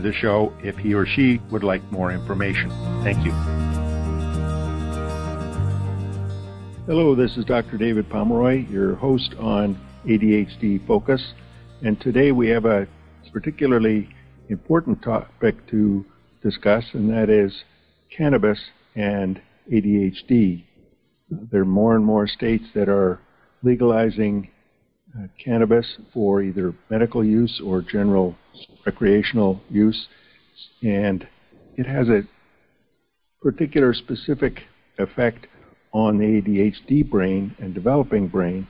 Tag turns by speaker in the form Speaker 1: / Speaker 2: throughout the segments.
Speaker 1: the show if he or she would like more information. Thank you. Hello, this is Dr. David Pomeroy, your host on ADHD Focus, and today we have a particularly important topic to discuss, and that is cannabis and ADHD. There are more and more states that are legalizing Uh, cannabis for either medical use or general recreational use, and it has a particular specific effect on the ADHD brain and developing brain,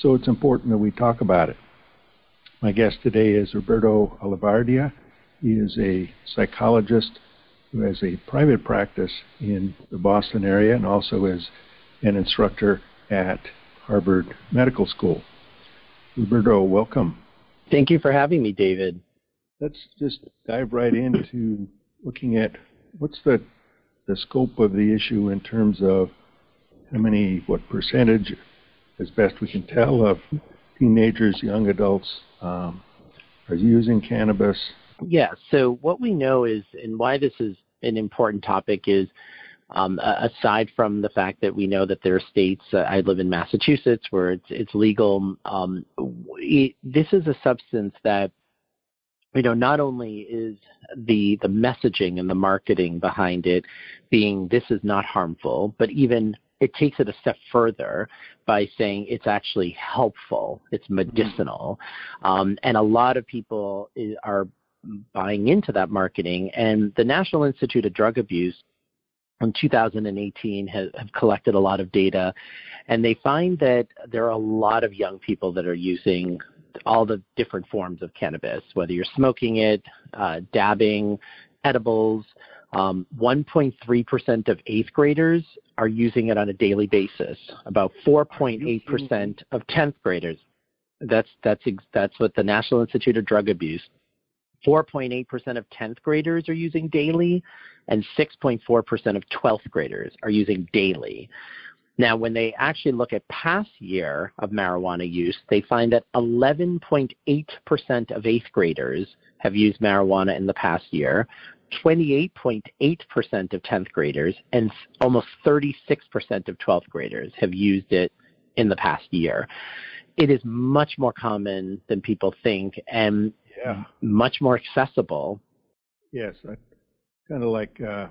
Speaker 1: so it's important that we talk about it. My guest today is Roberto Olivardia. He is a psychologist who has a private practice in the Boston area and also is an instructor at Harvard Medical School. Roberto, welcome.
Speaker 2: Thank you for having me, David.
Speaker 1: Let's just dive right into looking at what's the the scope of the issue in terms of how many, what percentage, as best we can tell, of teenagers, young adults um, are using cannabis?
Speaker 2: Yeah, so what we know is, and why this is an important topic is, um, aside from the fact that we know that there are states, uh, I live in Massachusetts where it's it's legal. Um, it, this is a substance that you know not only is the the messaging and the marketing behind it being this is not harmful, but even it takes it a step further by saying it's actually helpful, it's mm-hmm. medicinal, um, and a lot of people is, are buying into that marketing. And the National Institute of Drug Abuse in 2018 have, have collected a lot of data, and they find that there are a lot of young people that are using all the different forms of cannabis, whether you're smoking it, uh, dabbing, edibles. Um, 1.3% of eighth graders are using it on a daily basis. About 4.8% of 10th graders. That's that's that's what the National Institute of Drug Abuse. 4.8% of 10th graders are using daily, and 6.4% of 12th graders are using daily. Now, when they actually look at past year of marijuana use, they find that 11.8% of eighth graders have used marijuana in the past year, 28.8% of 10th graders, and almost 36% of 12th graders have used it in the past year. It is much more common than people think and yeah. much more accessible.
Speaker 1: Yes, kind of like uh,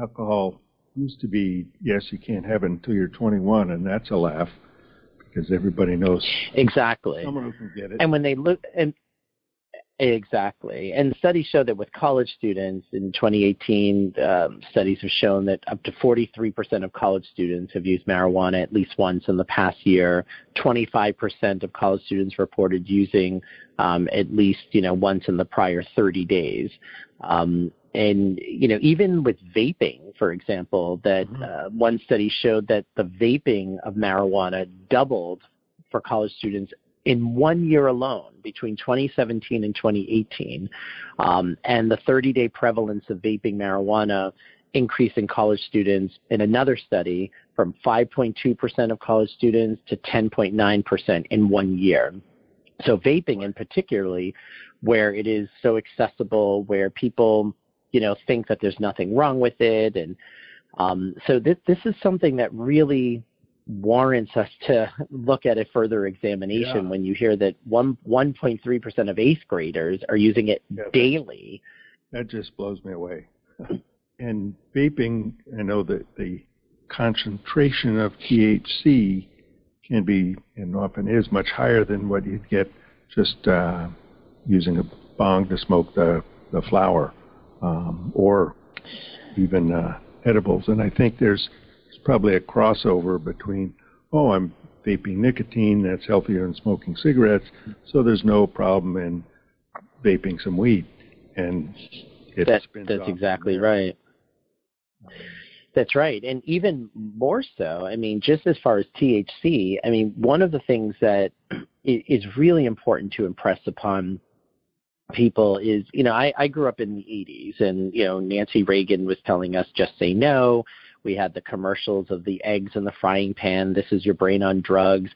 Speaker 1: alcohol used to be, yes, you can't have it until you're 21, and that's a laugh because everybody knows
Speaker 2: exactly
Speaker 1: someone who can get it.
Speaker 2: And when they look, and Exactly. And studies show that with college students in 2018, um, studies have shown that up to 43% of college students have used marijuana at least once in the past year. 25% of college students reported using um, at least, you know, once in the prior 30 days. Um, and you know even with vaping for example that mm-hmm. uh, one study showed that the vaping of marijuana doubled for college students in one year alone between 2017 and 2018 um, and the 30 day prevalence of vaping marijuana increased in college students in another study from 5.2% of college students to 10.9% in one year so vaping in particularly where it is so accessible where people you know think that there's nothing wrong with it and um, so this this is something that really warrants us to look at a further examination yeah. when you hear that one 1.3 percent of eighth graders are using it yeah, daily.
Speaker 1: That just blows me away. And vaping, I know that the concentration of THC can be and often is much higher than what you'd get just uh, using a bong to smoke the the flower um, or even uh, edibles. And I think there's, probably a crossover between, oh, I'm vaping nicotine, that's healthier than smoking cigarettes, so there's no problem in vaping some weed. And
Speaker 2: that, that's exactly right. That's right. And even more so, I mean, just as far as THC, I mean, one of the things that is really important to impress upon people is, you know, I, I grew up in the 80s and, you know, Nancy Reagan was telling us just say no. We had the commercials of the eggs in the frying pan. This is your brain on drugs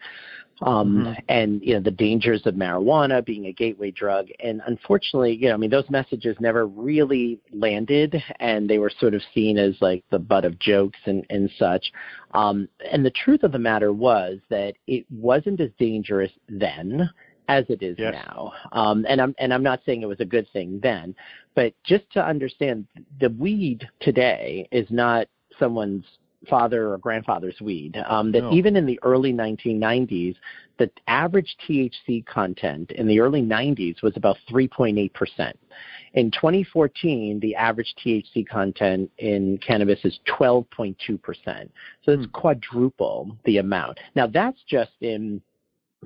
Speaker 2: um, mm-hmm. and you know the dangers of marijuana being a gateway drug. And unfortunately, you know, I mean, those messages never really landed, and they were sort of seen as like the butt of jokes and and such. Um, and the truth of the matter was that it wasn't as dangerous then as it is
Speaker 1: yes.
Speaker 2: now. Um, and I'm and I'm not saying it was a good thing then, but just to understand, the weed today is not someone's father or grandfather's weed. Um, that
Speaker 1: no.
Speaker 2: even in the early 1990s, the average THC content in the early 90s was about 3.8 percent. In 2014, the average THC content in cannabis is 12.2 percent. So it's mm. quadruple the amount. Now that's just in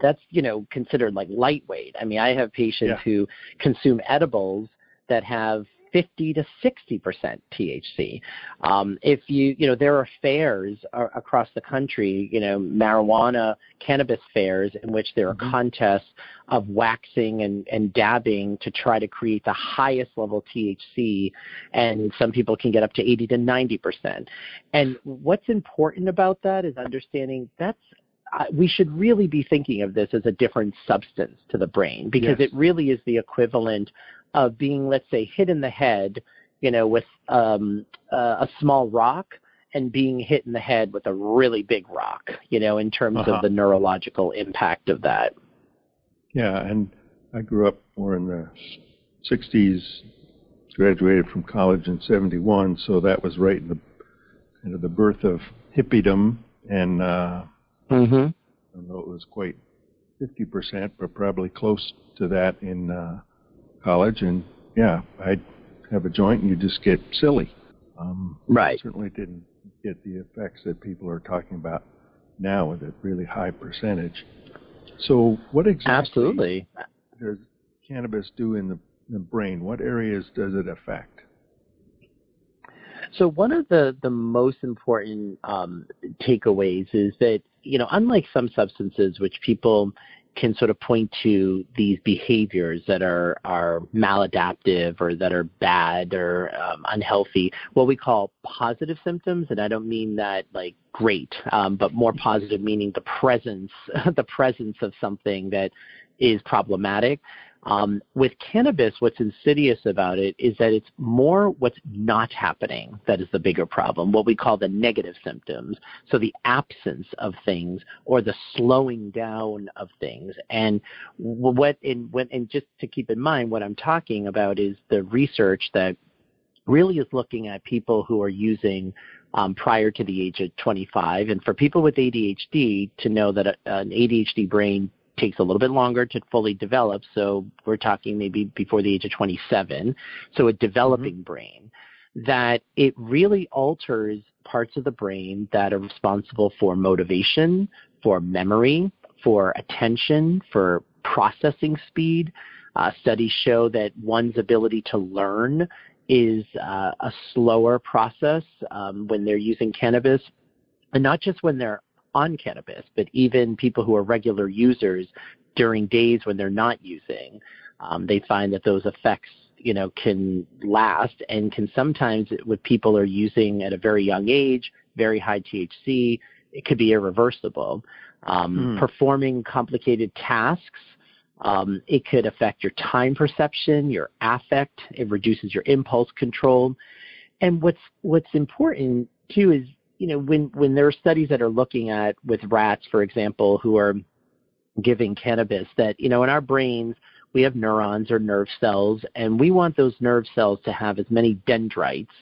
Speaker 2: that's you know considered like lightweight. I mean, I have patients
Speaker 1: yeah.
Speaker 2: who consume edibles that have 50 to 60 percent THC. Um, if you, you know, there are fairs uh, across the country, you know, marijuana cannabis fairs in which there are mm-hmm. contests of waxing and, and dabbing to try to create the highest level THC, and some people can get up to 80 to 90 percent. And what's important about that is understanding that's we should really be thinking of this as a different substance to the brain because
Speaker 1: yes.
Speaker 2: it really is the equivalent of being, let's say, hit in the head, you know, with um, uh, a small rock and being hit in the head with a really big rock, you know, in terms
Speaker 1: uh-huh.
Speaker 2: of the neurological impact of that.
Speaker 1: Yeah, and I grew up more in the 60s, graduated from college in 71, so that was right in the kind of the birth of hippiedom and uh
Speaker 2: mm-hmm.
Speaker 1: I don't know it was quite 50%, but probably close to that in uh college, and yeah, I'd have a joint and you just get silly. Um,
Speaker 2: right.
Speaker 1: Certainly didn't get the effects that people are talking about now with a really high percentage. So, what exactly
Speaker 2: Absolutely.
Speaker 1: does cannabis do in the, the brain? What areas does it affect?
Speaker 2: So one of the, the most important um, takeaways is that, you know, unlike some substances which people can sort of point to these behaviors that are are maladaptive or that are bad or um, unhealthy, what we call positive symptoms, and I don't mean that like great, um, but more positive meaning the presence the presence of something that is problematic. Um, with cannabis, what's insidious about it is that it's more what's not happening that is the bigger problem, what we call the negative symptoms. So the absence of things or the slowing down of things. And what in, when, and just to keep in mind, what I'm talking about is the research that really is looking at people who are using um, prior to the age of 25. And for people with ADHD, to know that a, an ADHD brain takes a little bit longer to fully develop. So we're talking maybe before the age of 27. So a developing mm-hmm. brain that it really alters parts of the brain that are responsible for motivation, for memory, for attention, for processing speed. Uh, studies show that one's ability to learn is uh, a slower process um, when they're using cannabis, and not just when they're on cannabis, but even people who are regular users during days when they're not using, um, they find that those effects you know can last and can sometimes with people are using at a very young age very high thc it could be irreversible um, mm. performing complicated tasks um, it could affect your time perception your affect it reduces your impulse control and what's what's important too is you know, when, when there are studies that are looking at with rats, for example, who are giving cannabis, that, you know, in our brains, we have neurons or nerve cells, and we want those nerve cells to have as many dendrites,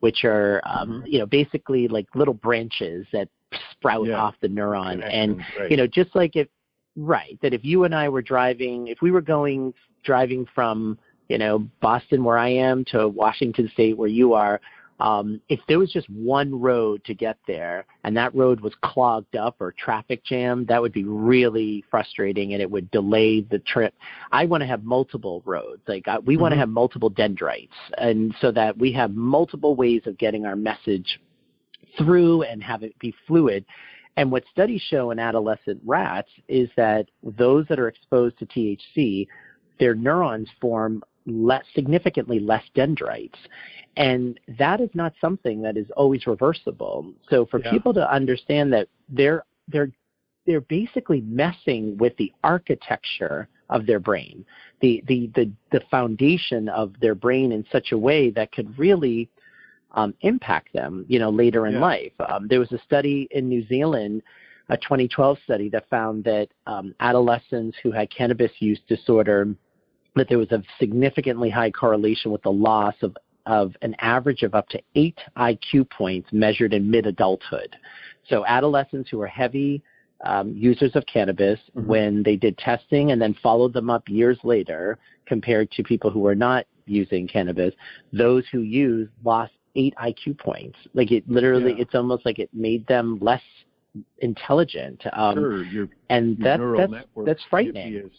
Speaker 2: which are, um, mm-hmm. you know, basically like little branches that sprout
Speaker 1: yeah.
Speaker 2: off the neuron. And,
Speaker 1: right.
Speaker 2: you know, just like if, right, that if you and I were driving, if we were going, driving from, you know, Boston where I am to Washington State where you are, um, if there was just one road to get there and that road was clogged up or traffic jammed, that would be really frustrating and it would delay the trip. I want to have multiple roads. Like I, we mm-hmm. want to have multiple dendrites, and so that we have multiple ways of getting our message through and have it be fluid. And what studies show in adolescent rats is that those that are exposed to THC, their neurons form less, significantly less dendrites. And that is not something that is always reversible. So for yeah. people to understand that they're, they're, they're basically messing with the architecture of their brain, the, the, the, the foundation of their brain in such a way that could really um, impact them, you know, later in yeah. life. Um, there was a study in New Zealand, a 2012 study that found that um, adolescents who had cannabis use disorder that there was a significantly high correlation with the loss of, of an average of up to eight IQ points measured in mid adulthood. So, adolescents who are heavy um, users of cannabis, mm-hmm. when they did testing and then followed them up years later, compared to people who were not using cannabis, those who used lost eight IQ points. Like it literally, yeah. it's almost like it made them less intelligent.
Speaker 1: Um, sure, your,
Speaker 2: and your that, that's that's frightening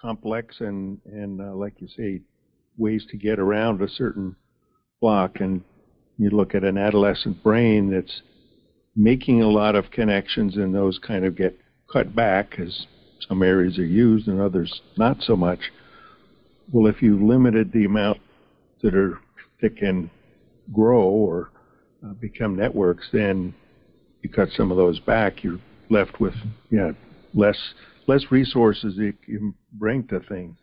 Speaker 1: complex and and uh, like you say, ways to get around a certain block. And you look at an adolescent brain that's making a lot of connections, and those kind of get cut back as some areas are used and others not so much. Well, if you limited the amount that are that can grow or uh, become networks, then you cut some of those back. You're left with yeah less less resources you can bring to things.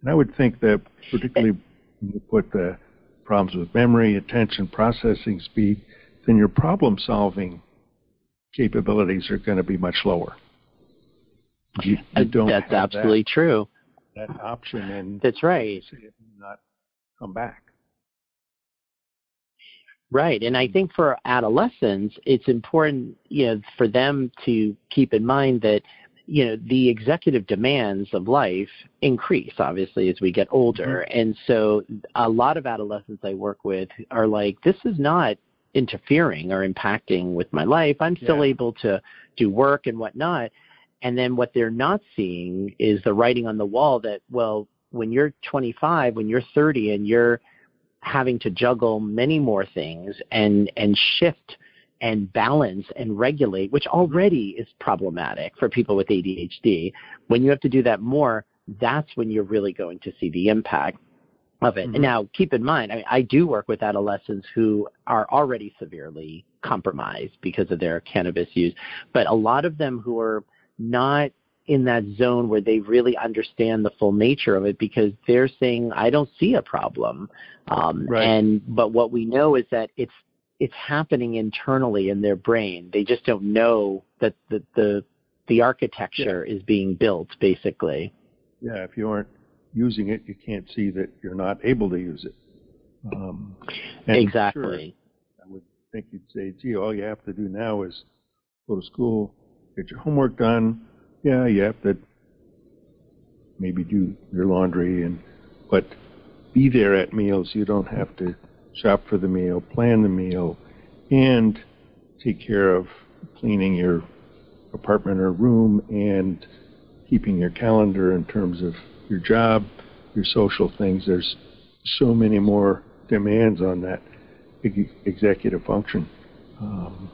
Speaker 1: And I would think that particularly when you put the problems with memory, attention, processing speed, then your problem solving capabilities are going to be much lower.
Speaker 2: You, you don't That's absolutely
Speaker 1: that,
Speaker 2: true.
Speaker 1: That option and
Speaker 2: that's right.
Speaker 1: Not come back.
Speaker 2: Right. And I think for adolescents, it's important, you know, for them to keep in mind that you know the executive demands of life increase obviously as we get older mm-hmm. and so a lot of adolescents i work with are like this is not interfering or impacting with my life i'm still yeah. able to do work and whatnot and then what they're not seeing is the writing on the wall that well when you're 25 when you're 30 and you're having to juggle many more things and and shift and balance and regulate, which already is problematic for people with ADHD. When you have to do that more, that's when you're really going to see the impact of it. Mm-hmm. And now, keep in mind, I, mean, I do work with adolescents who are already severely compromised because of their cannabis use, but a lot of them who are not in that zone where they really understand the full nature of it because they're saying, I don't see a problem. Um, right. And but what we know is that it's it's happening internally in their brain. They just don't know that the the, the architecture yeah. is being built, basically.
Speaker 1: Yeah, if you aren't using it, you can't see that you're not able to use it. Um,
Speaker 2: exactly.
Speaker 1: Sure, I would think you'd say, gee, all you have to do now is go to school, get your homework done. Yeah, you have to maybe do your laundry and but be there at meals. You don't have to shop for the meal, plan the meal, and take care of cleaning your apartment or room and keeping your calendar in terms of your job, your social things. There's so many more demands on that executive function um,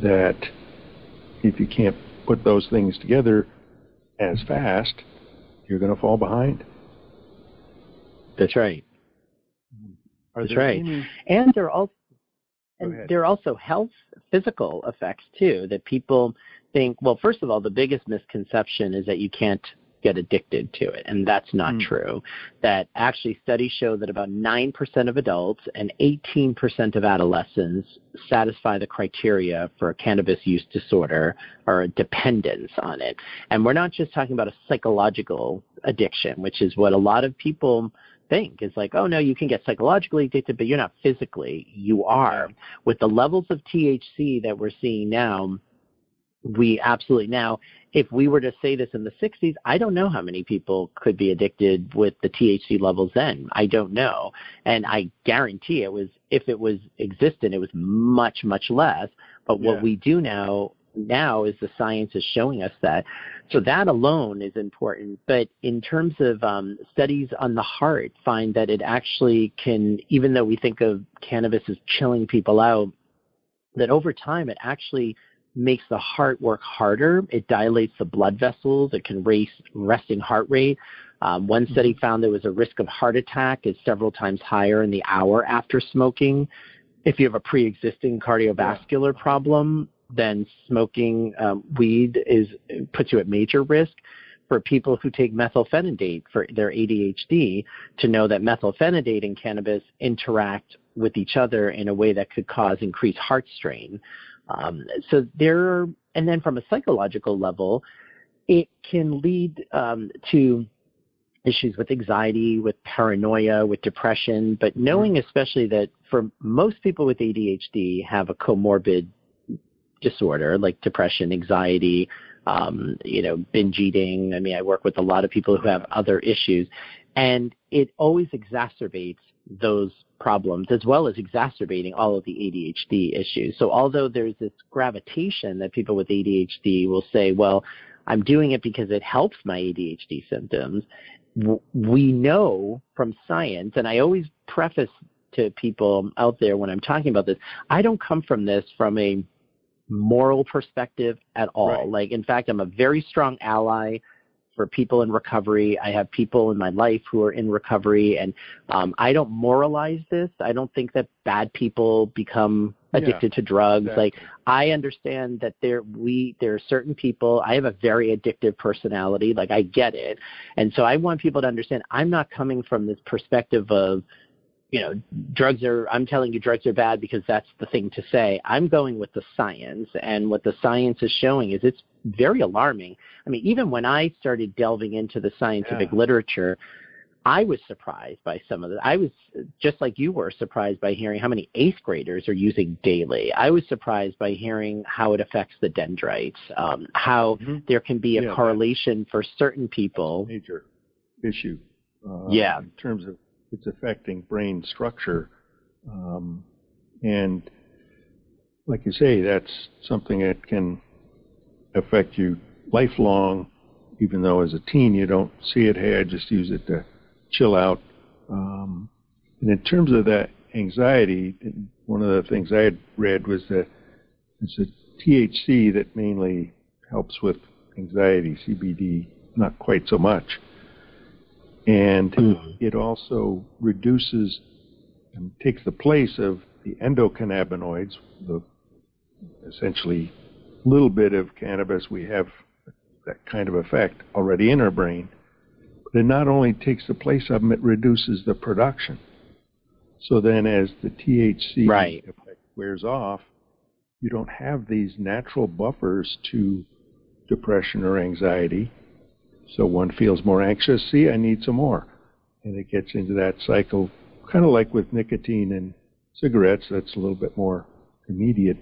Speaker 1: that if you can't put those things together as fast, you're going to fall behind.
Speaker 2: That's right. Are That's right. Any... And there are also and there are also health physical effects too that people think well first of all the biggest misconception is that you can't get addicted to it and that's not mm. true that actually studies show that about 9% of adults and 18% of adolescents satisfy the criteria for a cannabis use disorder or a dependence on it and we're not just talking about a psychological addiction which is what a lot of people think is like, oh no, you can get psychologically addicted, but you're not physically. You are. With the levels of THC that we're seeing now, we absolutely now if we were to say this in the 60s, I don't know how many people could be addicted with the THC levels then. I don't know. And I guarantee it was, if it was existent, it was much, much less. But what yeah. we do now, now is the science is showing us that. So that alone is important. But in terms of um, studies on the heart, find that it actually can, even though we think of cannabis as chilling people out, that over time it actually makes the heart work harder. It dilates the blood vessels. It can raise resting heart rate. Um, one study mm-hmm. found there was a risk of heart attack is several times higher in the hour after smoking. If you have a pre-existing cardiovascular yeah. problem, then smoking um, weed is puts you at major risk. For people who take methylphenidate for their ADHD, to know that methylphenidate and cannabis interact with each other in a way that could cause increased heart strain. Um, so there, and then from a psychological level, it can lead um, to issues with anxiety, with paranoia, with depression, but mm-hmm. knowing especially that for most people with ADHD have a comorbid disorder like depression, anxiety, um, you know, binge eating. I mean, I work with a lot of people who have other issues, and it always exacerbates those problems as well as exacerbating all of the ADHD issues. So although there's this gravitation that people with ADHD will say, well, I'm doing it because it helps my ADHD symptoms, we know from science, and I always preface to people out there when I'm talking about this, I don't come from this from a moral perspective at all. Right. Like, in fact, I'm a very strong ally for people in recovery. I have people in my life who are in recovery, and um, I don't moralize this. I don't think that bad people become addicted yeah, to drugs. Exactly. Like I understand that there we there are certain people. I have a very addictive personality. Like I get it, and so I want people to understand. I'm not coming from this perspective of you know, drugs are, I'm telling you drugs are bad because that's the thing to say. I'm going with the science, and what the science is showing is it's very alarming. I mean, even when I started delving into the scientific yeah. literature, I was surprised by some of the. I was just like you were surprised by hearing how many eighth graders are using daily. I was surprised by hearing how it affects the dendrites, um, how mm-hmm. there can be a yeah, correlation for certain people.
Speaker 1: major issue.
Speaker 2: Uh, yeah.
Speaker 1: In terms of it's affecting brain structure. Um, and like you say, that's something that can affect you lifelong, even though as a teen you don't see it. Hey, I just use it to chill out. Um, and in terms of that anxiety, one of the things I had read was that it's a THC that mainly helps with anxiety, CBD not quite so much and mm. it also reduces and takes the place of the endocannabinoids, the essentially little bit of cannabis we have that kind of effect already in our brain. But it not only takes the place of them, it reduces the production. So then, as the THC
Speaker 2: right.
Speaker 1: effect wears off, you don't have these natural buffers to depression or anxiety so one feels more anxious. See, I need some more. And it gets into that cycle, kind of like with nicotine and cigarettes, that's a little bit more immediate.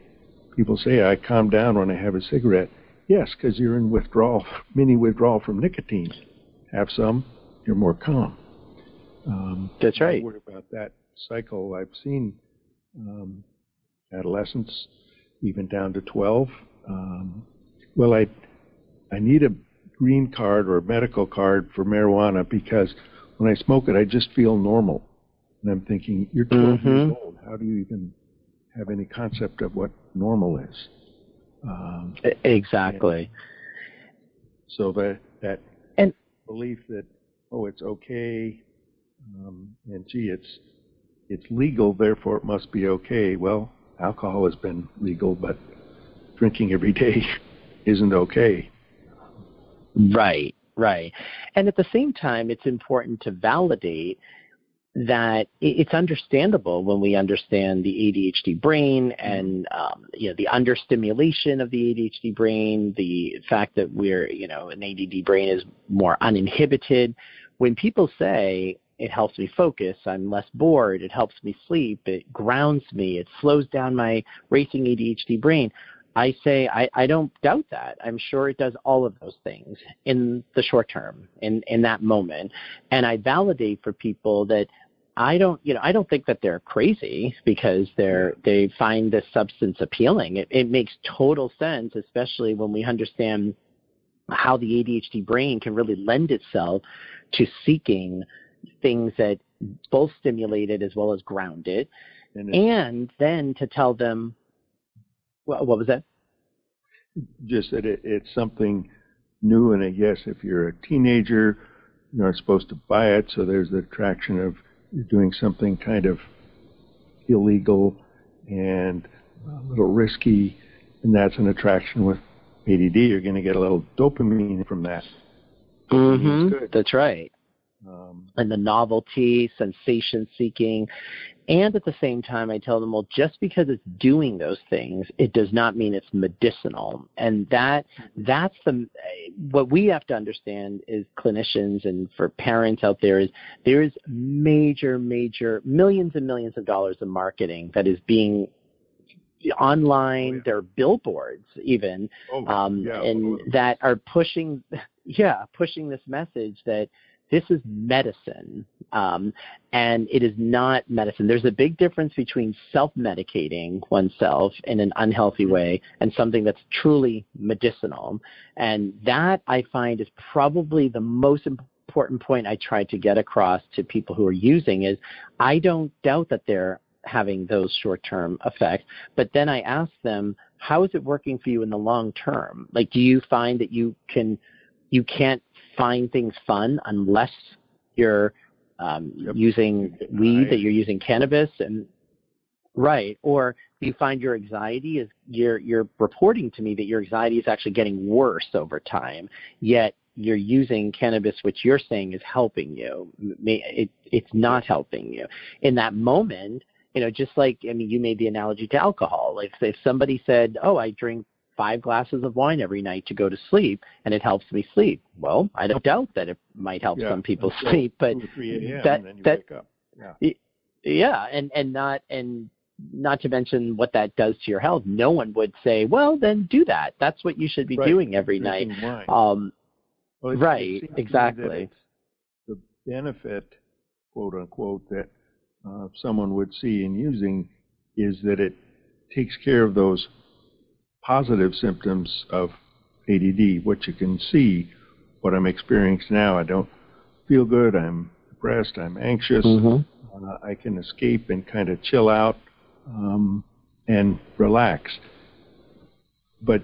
Speaker 1: People say, I calm down when I have a cigarette. Yes, because you're in withdrawal, mini withdrawal from nicotine. Have some, you're more calm.
Speaker 2: Um, that's right.
Speaker 1: What about that cycle? I've seen um, adolescents, even down to 12. Um, well, I I need a green card or medical card for marijuana because when I smoke it, I just feel normal. And I'm thinking, you're 12 mm-hmm. years old. How do you even have any concept of what normal is?
Speaker 2: Um, exactly.
Speaker 1: So that that
Speaker 2: and
Speaker 1: belief that oh, it's okay, um, and gee, it's it's legal, therefore it must be okay. Well, alcohol has been legal, but drinking every day isn't okay.
Speaker 2: Right, right. And at the same time, it's important to validate that it's understandable when we understand the ADHD brain and um, you know the understimulation of the ADHD brain, the fact that we're you know an ADD brain is more uninhibited. When people say it helps me focus, I'm less bored, it helps me sleep, it grounds me, it slows down my racing ADHD brain, I say I, I don't doubt that. I'm sure it does all of those things in the short term, in, in that moment. And I validate for people that I don't, you know, I don't think that they're crazy because they're they find this substance appealing. It, it makes total sense, especially when we understand how the ADHD brain can really lend itself to seeking things that both stimulate it as well as ground it, and, and then to tell them, what, what was that?
Speaker 1: Just that it, it's something new, and I guess if you're a teenager, you're not supposed to buy it, so there's the attraction of you're doing something kind of illegal and a little risky, and that's an attraction with ADD. You're going to get a little dopamine from that.
Speaker 2: Mm-hmm. That's right. Um, and the novelty, sensation seeking. And at the same time, I tell them, well, just because it's doing those things, it does not mean it's medicinal. And that that's the what we have to understand is clinicians and for parents out there is there is major, major millions and millions of dollars of marketing that is being online. Oh, yeah. There are billboards even, oh, um, yeah, and that are pushing, yeah, pushing this message that this is medicine, um, and it is not medicine. There's a big difference between self-medicating oneself in an unhealthy mm-hmm. way and something that's truly medicinal. And that I find is probably the most important point I try to get across to people who are using is I don't doubt that they're having those short-term effects, but then I ask them, how is it working for you in the long term? Like, do you find that you can you can't find things fun unless you're um, yep. using weed, that you're using cannabis, and right, or you find your anxiety is you're you're reporting to me that your anxiety is actually getting worse over time, yet you're using cannabis, which you're saying is helping you. It, it's not helping you. In that moment, you know, just like I mean, you made the analogy to alcohol. Like if somebody said, "Oh, I drink five glasses of wine every night to go to sleep and it helps me sleep. Well, I don't doubt that it might help yeah, some people sleep, but that that yeah. yeah, and and not and not to mention what that does to your health. No one would say, "Well, then do that. That's what you should be
Speaker 1: right.
Speaker 2: doing every night." Um, well, right, exactly.
Speaker 1: The benefit, quote unquote, that uh, someone would see in using is that it takes care of those positive symptoms of ADD, what you can see, what I'm experiencing now. I don't feel good. I'm depressed. I'm anxious. Mm-hmm. Uh, I can escape and kind of chill out um, and relax. But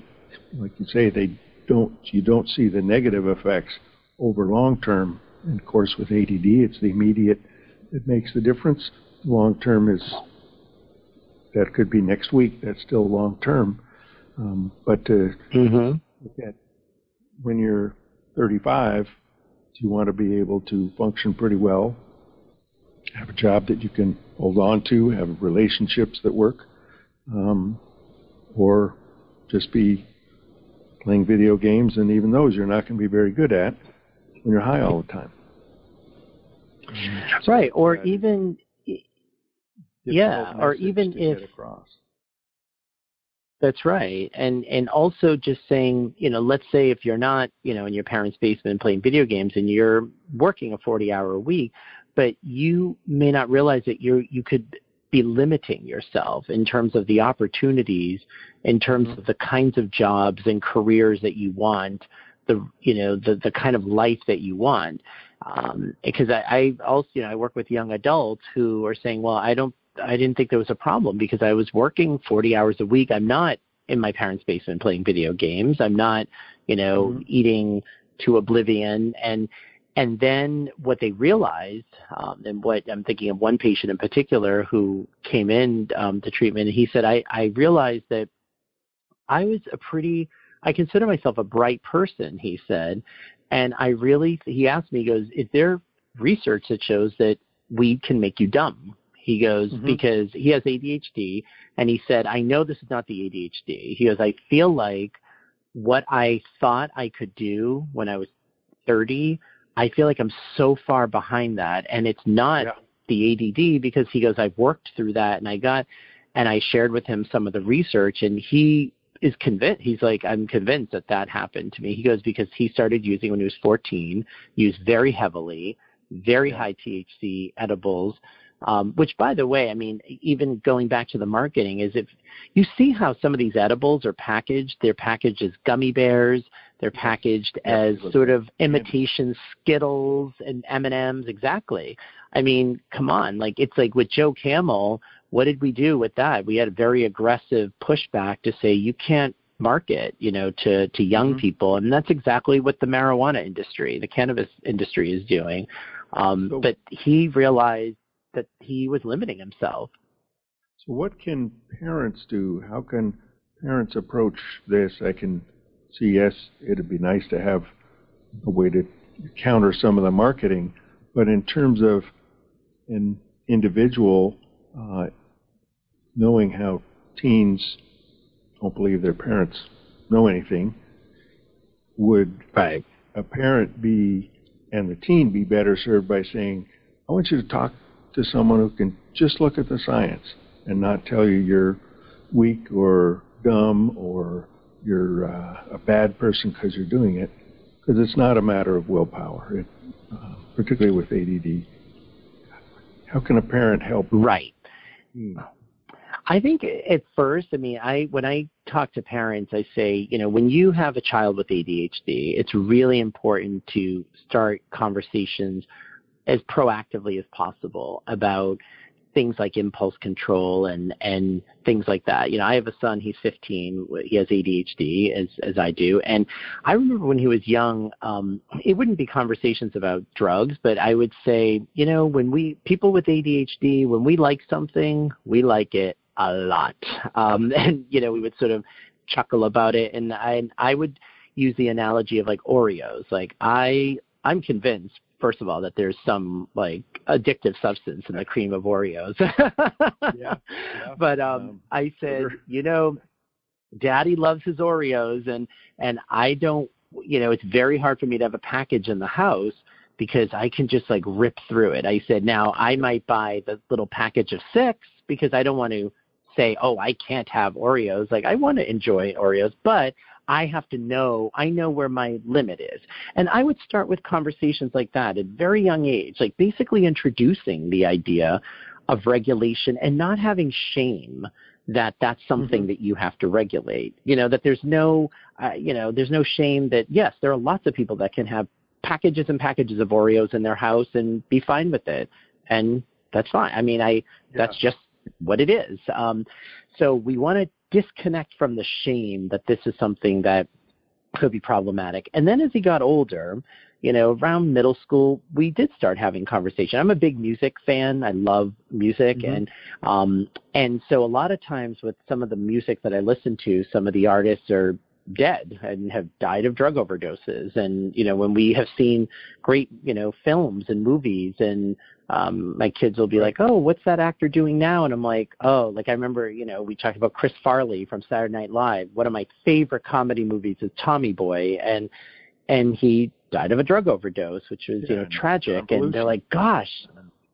Speaker 1: like you say, they don't. You don't see the negative effects over long term. And of course, with ADD, it's the immediate that makes the difference. Long term is that could be next week. That's still long term. Um, but to mm-hmm. look at when you're 35, you want to be able to function pretty well, have a job that you can hold on to, have relationships that work, um, or just be playing video games, and even those you're not going to be very good at when you're high all the time.
Speaker 2: Right, or even yeah, or even if that's right. And and also just saying, you know, let's say if you're not, you know, in your parents' basement playing video games and you're working a 40-hour week, but you may not realize that you you could be limiting yourself in terms of the opportunities, in terms mm-hmm. of the kinds of jobs and careers that you want, the you know the the kind of life that you want. Um, because I, I also you know I work with young adults who are saying, well, I don't I didn't think there was a problem because I was working 40 hours a week. I'm not in my parents' basement playing video games. I'm not, you know, mm-hmm. eating to oblivion. And and then what they realized, um, and what I'm thinking of one patient in particular who came in um, to treatment, and he said, I, I realized that I was a pretty, I consider myself a bright person, he said. And I really, he asked me, he goes, is there research that shows that weed can make you dumb? He goes, mm-hmm. because he has ADHD, and he said, I know this is not the ADHD. He goes, I feel like what I thought I could do when I was 30, I feel like I'm so far behind that. And it's not yeah. the ADD because he goes, I've worked through that and I got, and I shared with him some of the research and he is convinced. He's like, I'm convinced that that happened to me. He goes because he started using when he was 14, used very heavily, very yeah. high THC edibles. Um, which, by the way, I mean, even going back to the marketing, is if you see how some of these edibles are packaged, they're packaged as gummy bears, they're packaged yeah, as sort of imitation Skittles and M and M's. Exactly. I mean, come on, like it's like with Joe Camel. What did we do with that? We had a very aggressive pushback to say you can't market, you know, to to young mm-hmm. people, and that's exactly what the marijuana industry, the cannabis industry, is doing. Um, but he realized that he was limiting himself.
Speaker 1: So, what can parents do? How can parents approach this? I can see, yes, it'd be nice to have a way to counter some of the marketing, but in terms of an individual uh, knowing how teens don't believe their parents know anything, would
Speaker 2: right.
Speaker 1: a parent be and the teen be better served by saying, I want you to talk to someone who can just look at the science and not tell you you're weak or dumb or you're uh, a bad person because you're doing it, because it's not a matter of willpower, it, uh, particularly with ADD. How can a parent help?
Speaker 2: Right. Hmm. I think at first, I mean, I when I talk to parents, I say, you know, when you have a child with ADHD, it's really important to start conversations as proactively as possible about things like impulse control and and things like that. You know, I have a son. He's 15. He has ADHD as as I do. And I remember when he was young, um, it wouldn't be conversations about drugs, but I would say, you know, when we people with ADHD, when we like something, we like it a lot. Um, and you know, we would sort of chuckle about it. And I I would use the analogy of like Oreos. Like I I'm convinced first of all that there's some like addictive substance in the cream of Oreos. yeah, yeah, But um, um, I said, sugar. you know, Daddy loves his Oreos, and and I don't. You know, it's very hard for me to have a package in the house because I can just like rip through it. I said, now I might buy the little package of six because I don't want to say, oh, I can't have Oreos. Like I want to enjoy Oreos, but I have to know, I know where my limit is. And I would start with conversations like that at very young age, like basically introducing the idea of regulation and not having shame that that's something mm-hmm. that you have to regulate. You know, that there's no, uh, you know, there's no shame that, yes, there are lots of people that can have packages and packages of Oreos in their house and be fine with it. And that's fine. I mean, I, yeah. that's just what it is. Um, so we want to disconnect from the shame that this is something that could be problematic. And then as he got older, you know, around middle school, we did start having conversation. I'm a big music fan. I love music, mm-hmm. and um, and so a lot of times with some of the music that I listen to, some of the artists are dead and have died of drug overdoses. And you know, when we have seen great, you know, films and movies and um my kids will be like oh what's that actor doing now? And i'm like oh like i remember you know we talked about chris farley from saturday night live one of my favorite comedy movies is tommy boy and and he died of a drug overdose which was yeah, you know tragic. And they're like gosh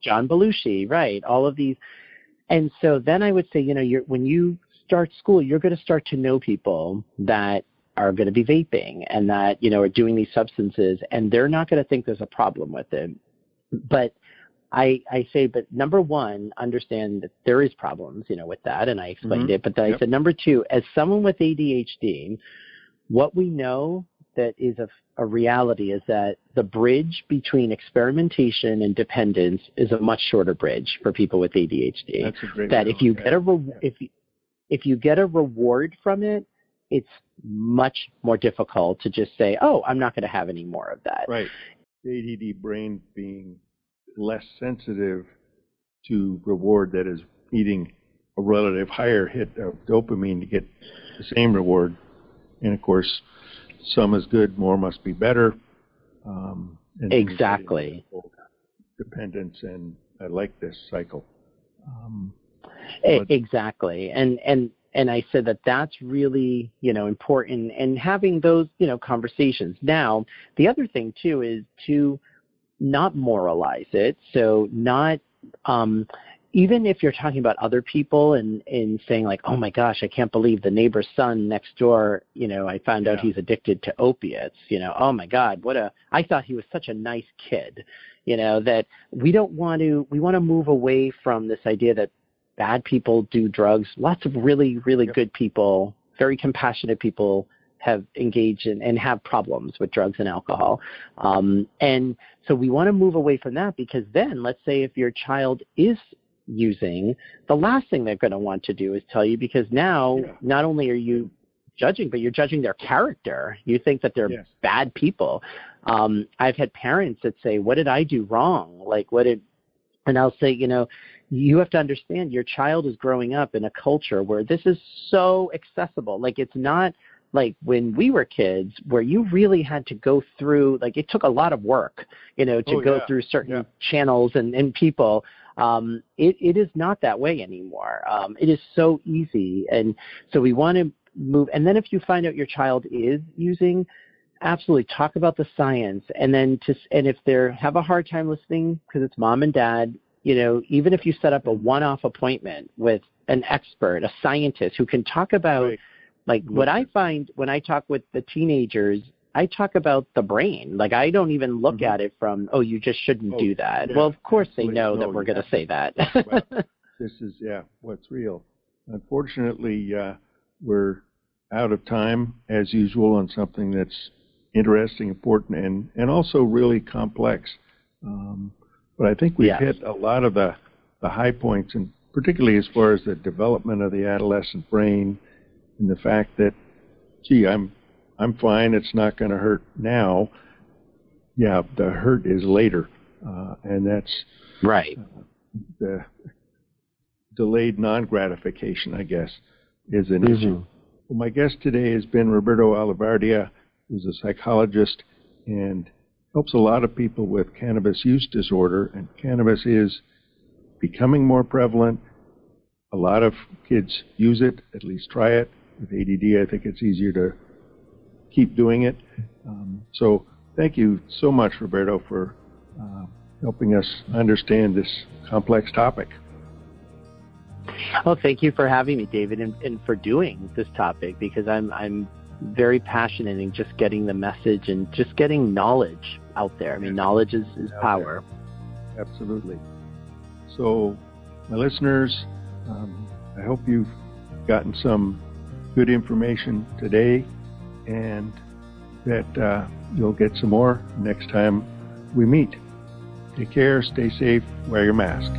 Speaker 2: john belushi right all of these. And so then i would say you know you're when you start school you're going to start to know people that are going to be vaping and that you know are doing these substances and they're not going to think there's a problem with it but I, I say, but number one, understand that there is problems, you know, with that, and I explained mm-hmm. it. But then yep. I said, number two, as someone with ADHD, what we know that is a, a reality is that the bridge between experimentation and dependence is a much shorter bridge for people with ADHD.
Speaker 1: That's a great
Speaker 2: that if you get a re- if you, if you get a reward from it, it's much more difficult to just say, "Oh, I'm not going to have any more of that."
Speaker 1: Right. The ADD brain being less sensitive to reward that is needing a relative higher hit of dopamine to get the same reward. And of course, some is good, more must be better. Um,
Speaker 2: exactly.
Speaker 1: Dependence, and I like this cycle.
Speaker 2: Um, exactly, and and and I said that that's really you know important, and having those you know conversations. Now, the other thing too is to not moralize it. So not um, even if you're talking about other people and and saying like, oh my gosh, I can't believe the neighbor's son next door, you know, I found yeah. out he's addicted to opiates. You know, oh my God, what a I thought he was such a nice kid. You know that we don't want to we want to move away from this idea that bad people do drugs. Lots of really really yep. good people, very compassionate people have engaged in and have problems with drugs and alcohol. Um, and so we want to move away from that because then, let's say if your child is using, the last thing they're going to want to do is tell you because now yeah. not only are you judging, but you're judging their character. You think that they're yes. bad people. Um, I've had parents that say, "What did I do wrong? Like, what did?" And I'll say, you know, you have to understand your child is growing up in a culture where this is so accessible. Like, it's not like when we were kids where you really had to go through like it took a lot of work you know to
Speaker 1: oh,
Speaker 2: go
Speaker 1: yeah.
Speaker 2: through certain
Speaker 1: yeah.
Speaker 2: channels and, and people um, it, it is not that way anymore um, it is so easy and so we want to move and then if you find out your child is using absolutely talk about the science and then to and if they have a hard time listening because it's mom and dad you know even if you set up a one-off appointment with an expert a scientist who can talk about
Speaker 1: right
Speaker 2: like what I find when I talk with the teenagers, I talk about the brain. Like I don't even look mm-hmm. at it from, oh, you just shouldn't
Speaker 1: oh,
Speaker 2: do that.
Speaker 1: Yeah,
Speaker 2: well, of course they know
Speaker 1: no,
Speaker 2: that we're going to say that.
Speaker 1: well, this is yeah, what's real. Unfortunately, uh, we're out of time as usual on something that's interesting, important, and and also really complex. Um, but I think we've
Speaker 2: yes.
Speaker 1: hit a lot of the the high points, and particularly as far as the development of the adolescent brain and the fact that, gee, I'm I'm fine. It's not going to hurt now. Yeah, the hurt is later, uh, and that's
Speaker 2: right.
Speaker 1: Uh, the delayed non-gratification, I guess, is an
Speaker 2: mm-hmm.
Speaker 1: issue. Well, my guest today has been Roberto Olivardia, who's a psychologist and helps a lot of people with cannabis use disorder. And cannabis is becoming more prevalent. A lot of kids use it, at least try it, with ADD, I think it's easier to keep doing it. Um, so thank you so much, Roberto, for uh, helping us understand this complex topic.
Speaker 2: Well, thank you for having me, David, and, and for doing this topic because I'm I'm very passionate in just getting the message and just getting knowledge out there. I mean, knowledge is, is power.
Speaker 1: Absolutely. So, my listeners, um, I hope you've gotten some good information today and that uh, you'll get some more next time we meet. Take care, stay safe, wear your mask.